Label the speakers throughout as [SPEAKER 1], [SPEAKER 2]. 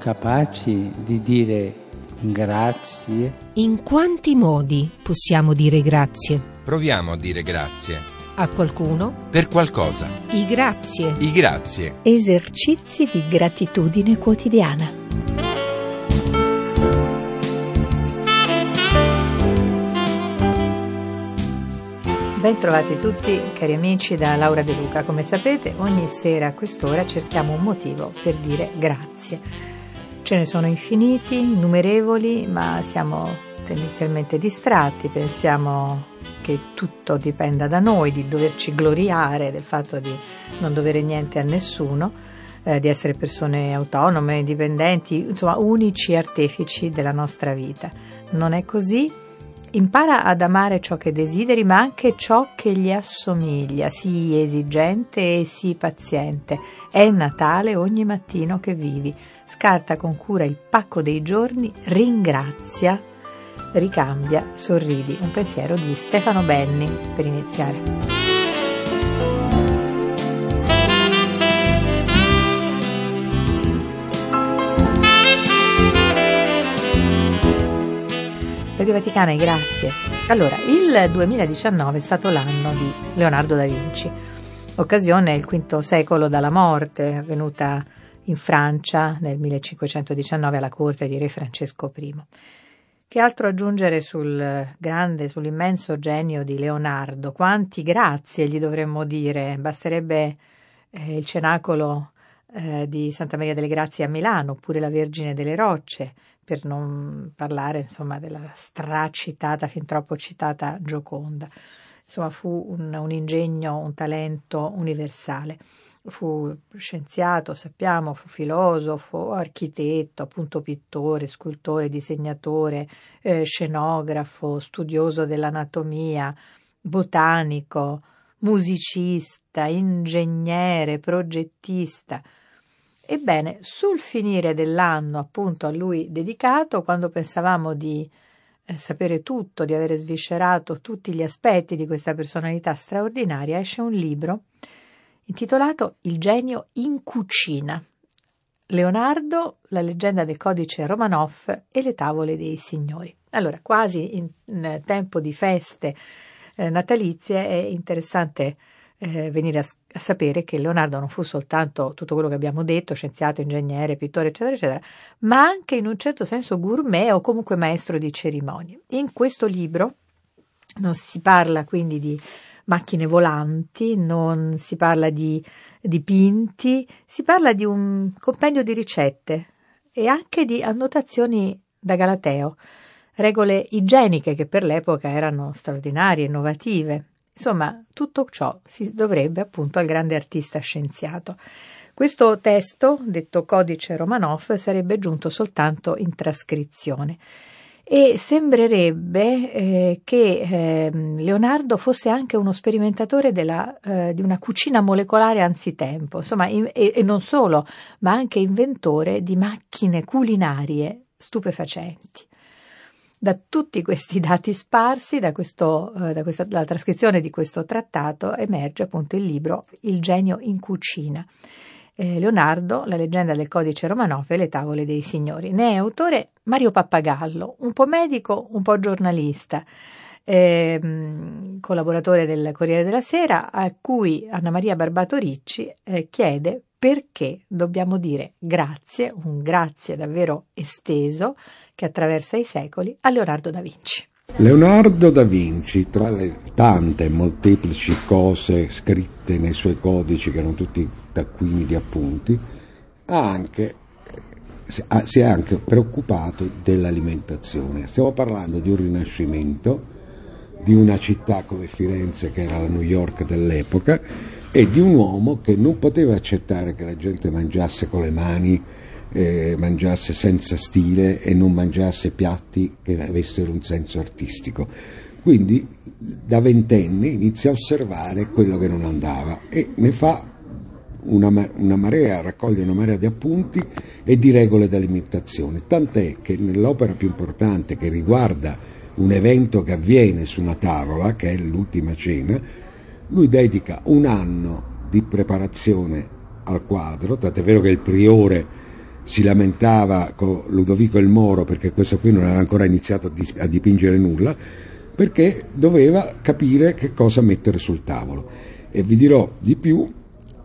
[SPEAKER 1] Capaci di dire grazie?
[SPEAKER 2] In quanti modi possiamo dire grazie?
[SPEAKER 3] Proviamo a dire grazie.
[SPEAKER 2] A qualcuno?
[SPEAKER 3] Per qualcosa.
[SPEAKER 2] I grazie.
[SPEAKER 3] I grazie.
[SPEAKER 4] Esercizi di gratitudine quotidiana.
[SPEAKER 5] Bentrovati tutti cari amici da Laura De Luca. Come sapete ogni sera a quest'ora cerchiamo un motivo per dire grazie. Ce ne sono infiniti, innumerevoli, ma siamo tendenzialmente distratti, pensiamo che tutto dipenda da noi, di doverci gloriare del fatto di non dovere niente a nessuno, eh, di essere persone autonome, indipendenti, insomma unici artefici della nostra vita. Non è così Impara ad amare ciò che desideri, ma anche ciò che gli assomiglia, sii esigente e sii paziente. È Natale ogni mattino che vivi. Scarta con cura il pacco dei giorni, ringrazia, ricambia, sorridi. Un pensiero di Stefano Benni per iniziare. Radio Vaticana, grazie. Allora, il 2019 è stato l'anno di Leonardo da Vinci. Occasione il V secolo dalla morte, avvenuta in Francia nel 1519 alla corte di re Francesco I. Che altro aggiungere sul grande, sull'immenso genio di Leonardo? Quanti grazie gli dovremmo dire? Basterebbe eh, il cenacolo eh, di Santa Maria delle Grazie a Milano, oppure la Vergine delle Rocce, per non parlare insomma della stracitata, fin troppo citata Gioconda. Insomma, fu un, un ingegno, un talento universale. Fu scienziato, sappiamo, fu filosofo, architetto, appunto pittore, scultore, disegnatore, eh, scenografo, studioso dell'anatomia, botanico, musicista, ingegnere, progettista. Ebbene, sul finire dell'anno appunto a lui dedicato, quando pensavamo di eh, sapere tutto, di avere sviscerato tutti gli aspetti di questa personalità straordinaria, esce un libro intitolato Il genio in cucina. Leonardo, la leggenda del codice Romanov e le tavole dei signori. Allora, quasi in, in tempo di feste eh, natalizie è interessante eh, venire a, a, sapere che Leonardo non fu soltanto tutto quello che abbiamo detto, scienziato, ingegnere, pittore, eccetera, eccetera, ma anche in un certo senso gourmet o comunque maestro di cerimonie. In questo libro non si parla quindi di macchine volanti, non si parla di dipinti, si parla di un compendio di ricette e anche di annotazioni da Galateo, regole igieniche che per l'epoca erano straordinarie, innovative. Insomma, tutto ciò si dovrebbe appunto al grande artista scienziato. Questo testo, detto codice Romanov, sarebbe giunto soltanto in trascrizione e sembrerebbe eh, che eh, Leonardo fosse anche uno sperimentatore della, eh, di una cucina molecolare anzitempo, insomma, in, e, e non solo, ma anche inventore di macchine culinarie stupefacenti da tutti questi dati sparsi, da, questo, eh, da questa, dalla trascrizione di questo trattato, emerge appunto il libro Il genio in cucina. Eh, Leonardo, la leggenda del codice Romanov e le tavole dei signori. Ne è autore Mario Pappagallo, un po' medico, un po' giornalista. Eh, collaboratore del Corriere della Sera, a cui Anna Maria Barbato Ricci eh, chiede perché dobbiamo dire grazie, un grazie davvero esteso che attraversa i secoli a Leonardo da Vinci.
[SPEAKER 6] Leonardo da Vinci, tra le tante molteplici cose scritte nei suoi codici, che erano tutti taccuini di appunti, anche, si è anche preoccupato dell'alimentazione. Stiamo parlando di un rinascimento di una città come Firenze, che era la New York dell'epoca, e di un uomo che non poteva accettare che la gente mangiasse con le mani, eh, mangiasse senza stile e non mangiasse piatti che avessero un senso artistico. Quindi da ventenne inizia a osservare quello che non andava e ne fa una, una, marea, raccoglie una marea di appunti e di regole d'alimentazione, tant'è che nell'opera più importante che riguarda un evento che avviene su una tavola, che è l'ultima cena, lui dedica un anno di preparazione al quadro, tant'è vero che il priore si lamentava con Ludovico il Moro perché questo qui non aveva ancora iniziato a, dipingere nulla, perché doveva capire che cosa mettere sul tavolo. E vi dirò di più,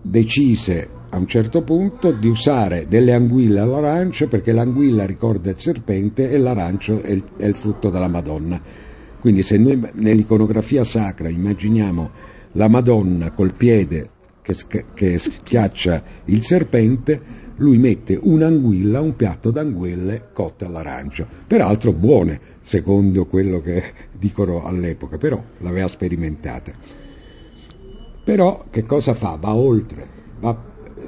[SPEAKER 6] decise a un certo punto di usare delle anguille all'arancio perché l'anguilla ricorda il serpente e l'arancio è il, è il frutto della Madonna. Quindi se noi nell'iconografia sacra immaginiamo la Madonna col piede che, che schiaccia il serpente, lui mette un'anguilla, un piatto d'anguille cotte all'arancio, peraltro buone, secondo quello che dicono all'epoca, però l'aveva sperimentata. Però che cosa fa? Va oltre, va,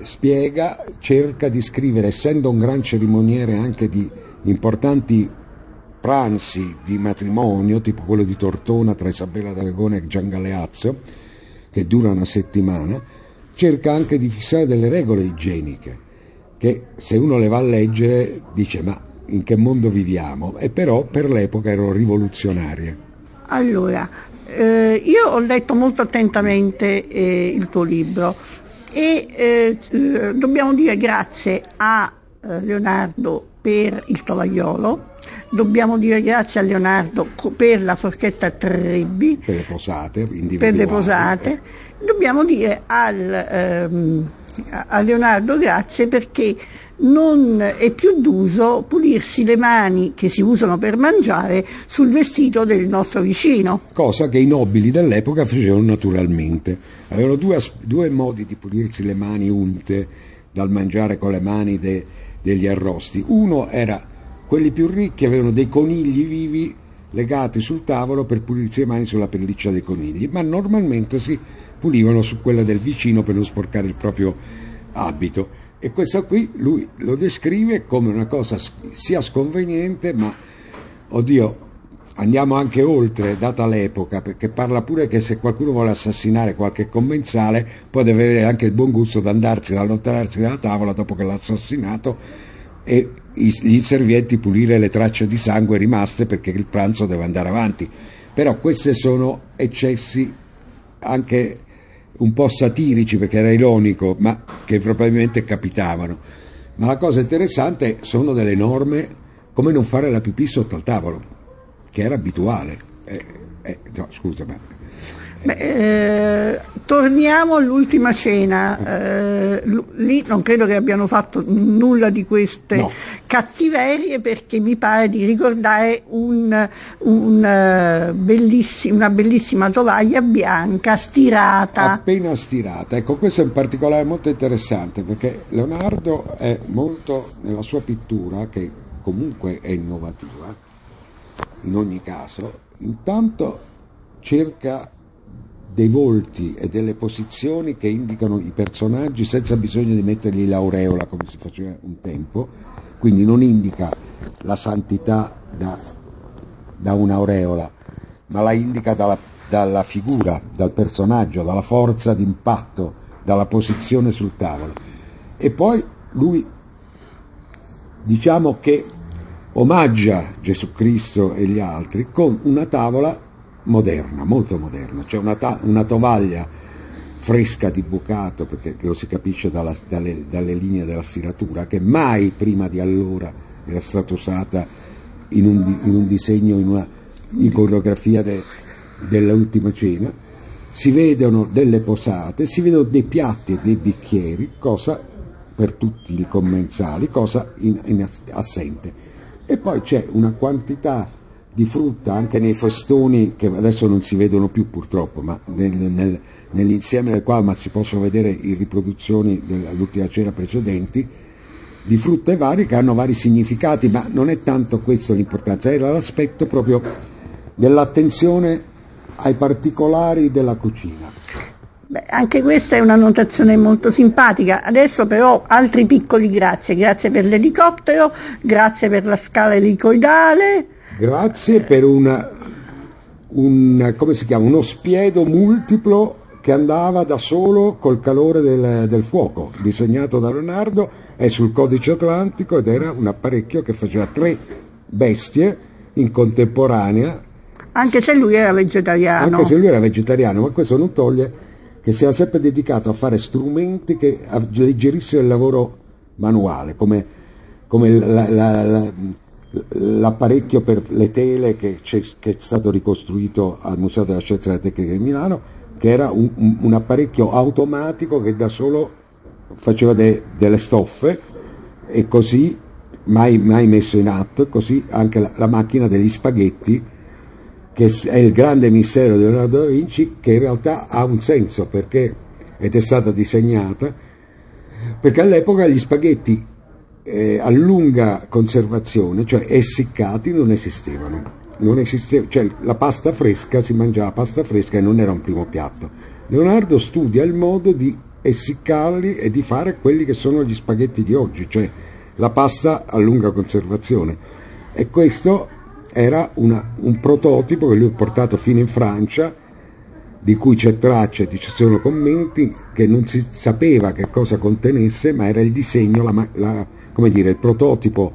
[SPEAKER 6] spiega, cerca di scrivere, essendo un gran cerimoniere anche di importanti pranzi di matrimonio, tipo quello di Tortona tra Isabella d'Aragone e Gian Galeazzo, che dura una settimana, cerca anche di fissare delle regole igieniche che se uno le va a leggere dice ma in che mondo viviamo? E però per l'epoca erano rivoluzionarie.
[SPEAKER 7] Allora, eh, io ho letto molto attentamente eh, il tuo libro e eh, dobbiamo dire grazie a eh, Leonardo per il tovagliolo, dobbiamo dire grazie a Leonardo per la forchetta Trebbi,
[SPEAKER 6] per le posate,
[SPEAKER 7] per le posate, dobbiamo dire al... Ehm, a Leonardo grazie perché non è più d'uso pulirsi le mani che si usano per mangiare sul vestito del nostro vicino.
[SPEAKER 6] Cosa che i nobili dell'epoca facevano naturalmente. Avevano due, due modi di pulirsi le mani unte dal mangiare con le mani de, degli arrosti. Uno era quelli più ricchi avevano dei conigli vivi legati sul tavolo per pulirsi le mani sulla pelliccia dei conigli, ma normalmente si pulivano su quella del vicino per non sporcare il proprio abito. E questo qui lui lo descrive come una cosa sia sconveniente, ma oddio, andiamo anche oltre, data l'epoca, perché parla pure che se qualcuno vuole assassinare qualche commensale può avere anche il buon gusto di andarsi, ad allontanarsi dalla tavola dopo che l'ha assassinato e gli inservienti pulire le tracce di sangue rimaste perché il pranzo deve andare avanti. Però questi sono eccessi anche un po' satirici perché era ironico, ma che probabilmente capitavano. Ma la cosa interessante sono delle norme come non fare la pipì sotto al tavolo, che era abituale. Eh, eh, no, scusa, ma
[SPEAKER 7] Beh, eh, torniamo all'ultima cena, eh, lì non credo che abbiano fatto nulla di queste no. cattiverie perché mi pare di ricordare un, un, uh, bellissi- una bellissima tovaglia bianca stirata.
[SPEAKER 6] Appena stirata, ecco questo è un particolare molto interessante perché Leonardo è molto nella sua pittura, che comunque è innovativa, in ogni caso, intanto cerca dei volti e delle posizioni che indicano i personaggi senza bisogno di mettergli l'aureola come si faceva un tempo, quindi non indica la santità da, da un'aureola, ma la indica dalla, dalla figura, dal personaggio, dalla forza d'impatto, dalla posizione sul tavolo. E poi lui diciamo che omaggia Gesù Cristo e gli altri con una tavola moderna, molto moderna, c'è una, ta- una tovaglia fresca di bucato, perché lo si capisce dalla, dalle, dalle, linee della stiratura, che mai prima di allora era stata usata in un, in un disegno, in una iconografia de, dell'ultima cena. Si vedono delle posate, si vedono dei piatti e dei bicchieri, cosa per tutti i commensali, cosa in, in assente. E poi c'è una quantità di frutta anche nei festoni che adesso non si vedono più purtroppo, ma nel, nel, nell'insieme del quale si possono vedere in riproduzioni dell'ultima cena precedenti, di frutta e varie che hanno vari significati, ma non è tanto questo l'importanza, era l'aspetto proprio dell'attenzione ai particolari della cucina.
[SPEAKER 7] Beh, anche questa è una notazione molto simpatica. Adesso però altri piccoli grazie. Grazie per l'elicottero, grazie per la scala elicoidale,
[SPEAKER 6] Grazie per una, un, chiama, uno spiedo multiplo che andava da solo col calore del, del, fuoco, disegnato da Leonardo, è sul codice atlantico ed era un apparecchio che faceva tre bestie in contemporanea.
[SPEAKER 7] Anche se lui era vegetariano.
[SPEAKER 6] Anche se lui era vegetariano, ma questo non toglie che si era sempre dedicato a fare strumenti che alleggerissero il lavoro manuale, come come la, la, la, l'apparecchio per le tele che, che, è stato ricostruito al Museo della Scienza e della Tecnica di Milano, che era un, un, apparecchio automatico che da solo faceva de, delle stoffe e così mai, mai, messo in atto, così anche la, la, macchina degli spaghetti, che è il grande mistero di Leonardo da Vinci, che in realtà ha un senso perché ed è stata disegnata, perché all'epoca gli spaghetti eh, a lunga conservazione, cioè essiccati, non esistevano. Non esisteva, cioè la pasta fresca si mangiava pasta fresca e non era un primo piatto. Leonardo studia il modo di essiccarli e di fare quelli che sono gli spaghetti di oggi, cioè la pasta a lunga conservazione. E questo era una, un prototipo che lui ha portato fino in Francia, di cui c'è traccia e ci sono commenti, che non si sapeva che cosa contenesse, ma era il disegno, la, la, come dire, il prototipo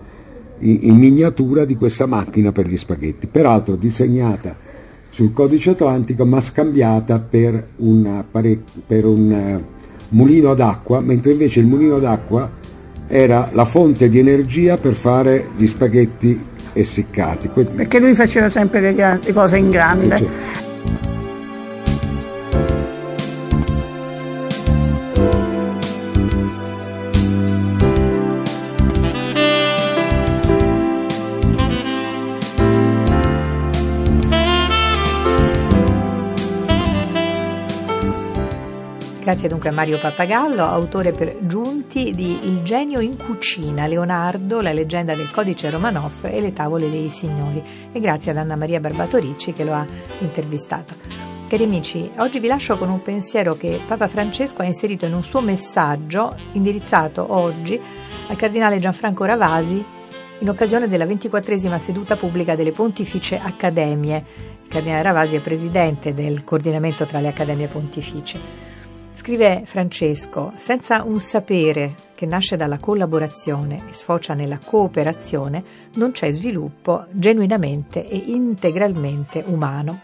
[SPEAKER 6] in, in miniatura di questa macchina per gli spaghetti, peraltro disegnata sul codice atlantico ma scambiata per, una, per un uh, mulino d'acqua, mentre invece il mulino d'acqua era la fonte di energia per fare gli spaghetti essiccati.
[SPEAKER 7] Perché lui faceva sempre le, cose in grande. Certo.
[SPEAKER 5] Grazie dunque a Mario Pappagallo, autore per giunti di Il genio in cucina, Leonardo, la leggenda del codice Romanov e le tavole dei signori. E grazie ad Anna Maria Barbato Ricci che lo ha intervistato. Cari amici, oggi vi lascio con un pensiero che Papa Francesco ha inserito in un suo messaggio indirizzato oggi al cardinale Gianfranco Ravasi in occasione della ventiquattresima seduta pubblica delle Pontificie Accademie. Il cardinale Ravasi è presidente del coordinamento tra le Accademie Pontificie. Scrive Francesco, senza un sapere che nasce dalla collaborazione e sfocia nella cooperazione, non c'è sviluppo genuinamente e integralmente umano.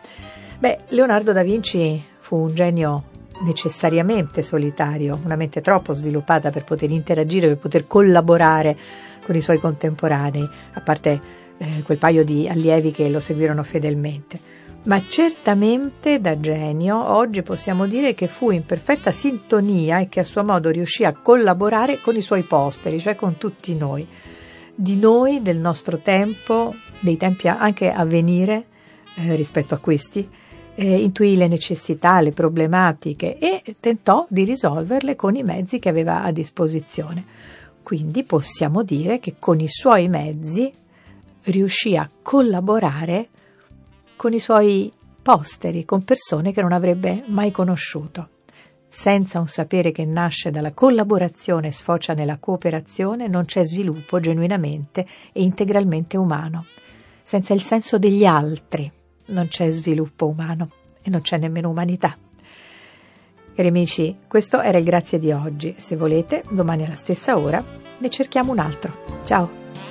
[SPEAKER 5] Beh, Leonardo da Vinci fu un genio necessariamente solitario, una mente troppo sviluppata per poter interagire, per poter collaborare con i suoi contemporanei, a parte eh, quel paio di allievi che lo seguirono fedelmente ma certamente da genio oggi possiamo dire che fu in perfetta sintonia e che a suo modo riuscì a collaborare con i suoi posteri, cioè con tutti noi, di noi, del nostro tempo, dei tempi anche a venire eh, rispetto a questi, eh, intuì le necessità, le problematiche e tentò di risolverle con i mezzi che aveva a disposizione. Quindi possiamo dire che con i suoi mezzi riuscì a collaborare con i suoi posteri, con persone che non avrebbe mai conosciuto. Senza un sapere che nasce dalla collaborazione e sfocia nella cooperazione non c'è sviluppo genuinamente e integralmente umano. Senza il senso degli altri non c'è sviluppo umano e non c'è nemmeno umanità. Cari amici, questo era il grazie di oggi. Se volete, domani alla stessa ora ne cerchiamo un altro. Ciao!